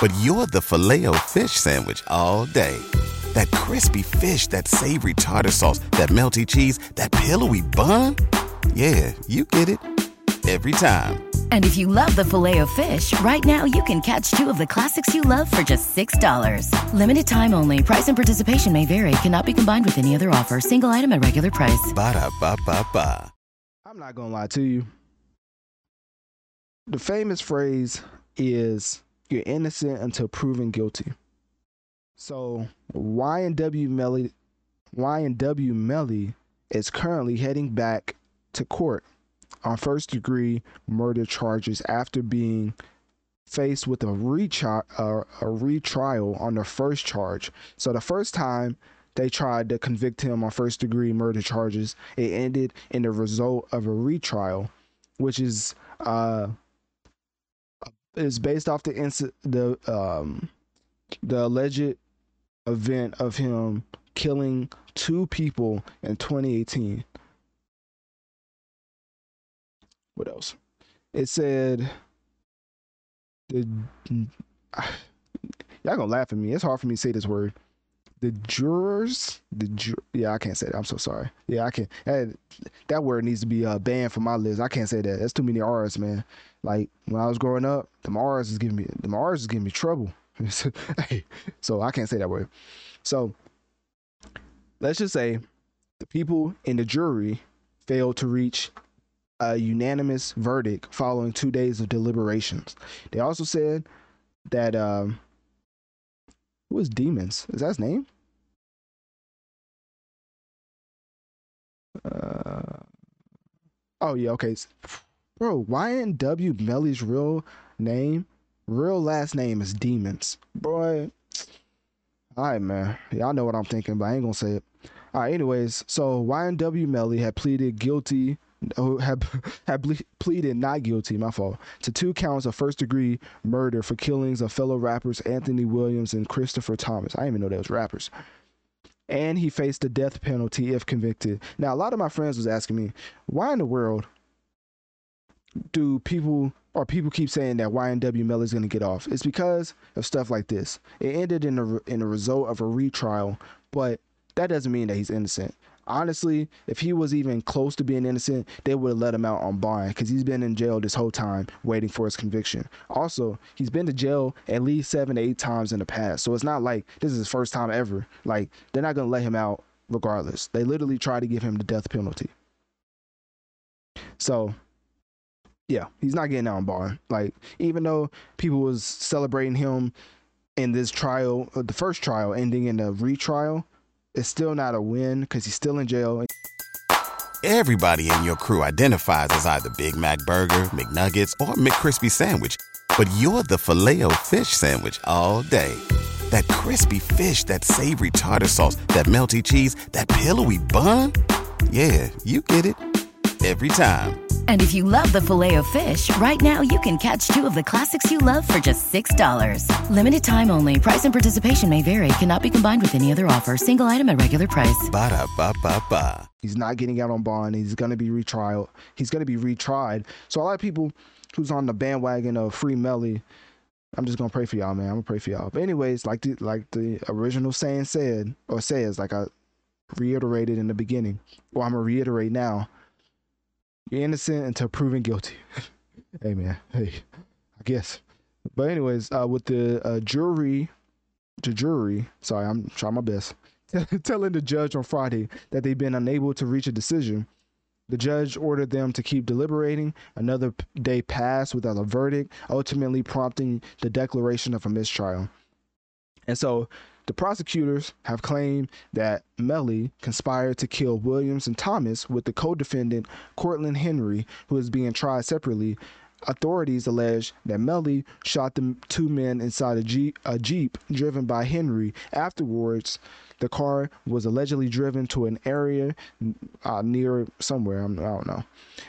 but you're the filet o fish Sandwich all day. That crispy fish, that savory tartar sauce, that melty cheese, that pillowy bun. Yeah, you get it every time. And if you love the filet of fish, right now you can catch two of the classics you love for just $6. Limited time only. Price and participation may vary. Cannot be combined with any other offer. Single item at regular price. Ba da ba ba ba. I'm not gonna lie to you. The famous phrase is "You're innocent until proven guilty." So YNW Melly, YNW Melly is currently heading back to court on first degree murder charges after being faced with a retrial, uh, a retrial on the first charge. So the first time they tried to convict him on first degree murder charges, it ended in the result of a retrial, which is uh is based off the inc- the um the alleged event of him killing two people in 2018. What else? It said the y'all gonna laugh at me. It's hard for me to say this word. The jurors, the ju- yeah, I can't say that. I'm so sorry. Yeah, I can't. That, that word needs to be uh, banned from my list. I can't say that. That's too many R's, man. Like when I was growing up, the R's is giving me the R's is giving me trouble. so I can't say that word. So let's just say the people in the jury failed to reach a unanimous verdict following two days of deliberations. They also said that um, who was Demons? Is that his name? Uh, oh yeah, okay, bro. YNW Melly's real name, real last name is Demons, boy. All right, man. Y'all know what I'm thinking, but I ain't gonna say it. All right. Anyways, so YNW Melly had pleaded guilty had pleaded not guilty, my fault, to two counts of first degree murder for killings of fellow rappers Anthony Williams and Christopher Thomas. I didn't even know they was rappers. And he faced the death penalty if convicted. Now, a lot of my friends was asking me, why in the world do people or people keep saying that YNW Melly is going to get off? It's because of stuff like this. It ended in a in a result of a retrial, but that doesn't mean that he's innocent honestly, if he was even close to being innocent, they would have let him out on bond because he's been in jail this whole time waiting for his conviction. Also, he's been to jail at least seven to eight times in the past. So it's not like this is his first time ever. Like, they're not going to let him out regardless. They literally try to give him the death penalty. So, yeah, he's not getting out on bond. Like, even though people was celebrating him in this trial, uh, the first trial ending in a retrial, it's still not a win because he's still in jail. Everybody in your crew identifies as either Big Mac Burger, McNuggets, or McCrispy Sandwich, but you're the filet fish Sandwich all day. That crispy fish, that savory tartar sauce, that melty cheese, that pillowy bun. Yeah, you get it every time. And if you love the filet of fish, right now you can catch two of the classics you love for just $6. Limited time only. Price and participation may vary. Cannot be combined with any other offer. Single item at regular price. Ba da ba ba ba. He's not getting out on bond. He's going to be retrial. He's going to be retried. So a lot of people who's on the bandwagon of Free Melly, I'm just gonna pray for y'all, man. I'm gonna pray for y'all. But anyways, like the like the original saying said or says, like I reiterated in the beginning, or I'm gonna reiterate now You're innocent until proven guilty. hey man, hey, I guess. But anyways, uh, with the uh, jury, the jury, sorry, I'm trying my best, telling the judge on Friday that they've been unable to reach a decision. The judge ordered them to keep deliberating. Another day passed without a verdict, ultimately prompting the declaration of a mistrial. And so the prosecutors have claimed that Melly conspired to kill Williams and Thomas with the co defendant Cortlen Henry, who is being tried separately. Authorities allege that Melly shot the two men inside a jeep, a jeep driven by Henry. Afterwards, the car was allegedly driven to an area uh, near somewhere, I don't know.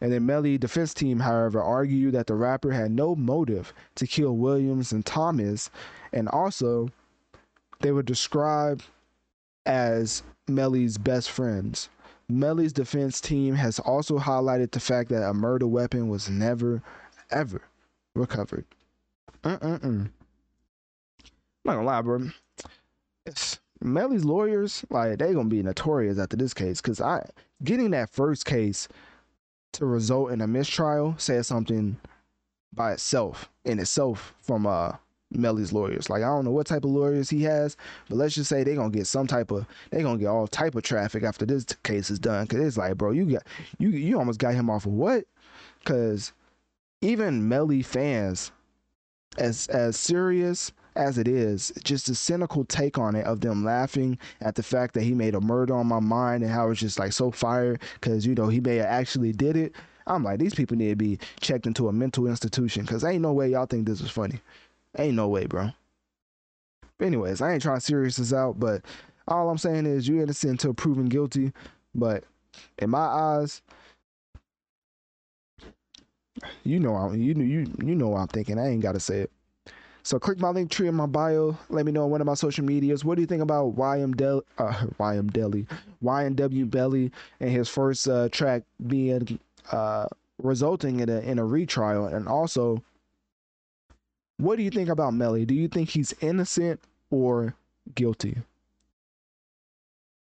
And then Melly defense team, however, argued that the rapper had no motive to kill Williams and Thomas, and also they were described as Melly's best friends. Melly's defense team has also highlighted the fact that a murder weapon was never, ever recovered. Uh-uh-uh. I'm not gonna lie, bro. It's, Melly's lawyers, like, they gonna be notorious after this case. Cause I getting that first case to result in a mistrial says something by itself, in itself, from uh Melly's lawyers. Like I don't know what type of lawyers he has, but let's just say they're gonna get some type of they're gonna get all type of traffic after this case is done. Cause it's like, bro, you got you you almost got him off of what? Cause even Melly fans, as as serious as it is, just a cynical take on it of them laughing at the fact that he made a murder on my mind and how it's just like so fire because you know he may have actually did it. I'm like, these people need to be checked into a mental institution because ain't no way y'all think this is funny. Ain't no way, bro. But anyways, I ain't trying to serious this out, but all I'm saying is you're innocent until proven guilty. But in my eyes, you know I'm you you you know what I'm thinking. I ain't gotta say it. So click my Linktree in my bio. Let me know on one of my social medias. What do you think about YM Del uh, YM Deli, YNW Belly, and his first uh, track being uh, resulting in a in a retrial, and also what do you think about Melly? Do you think he's innocent or guilty?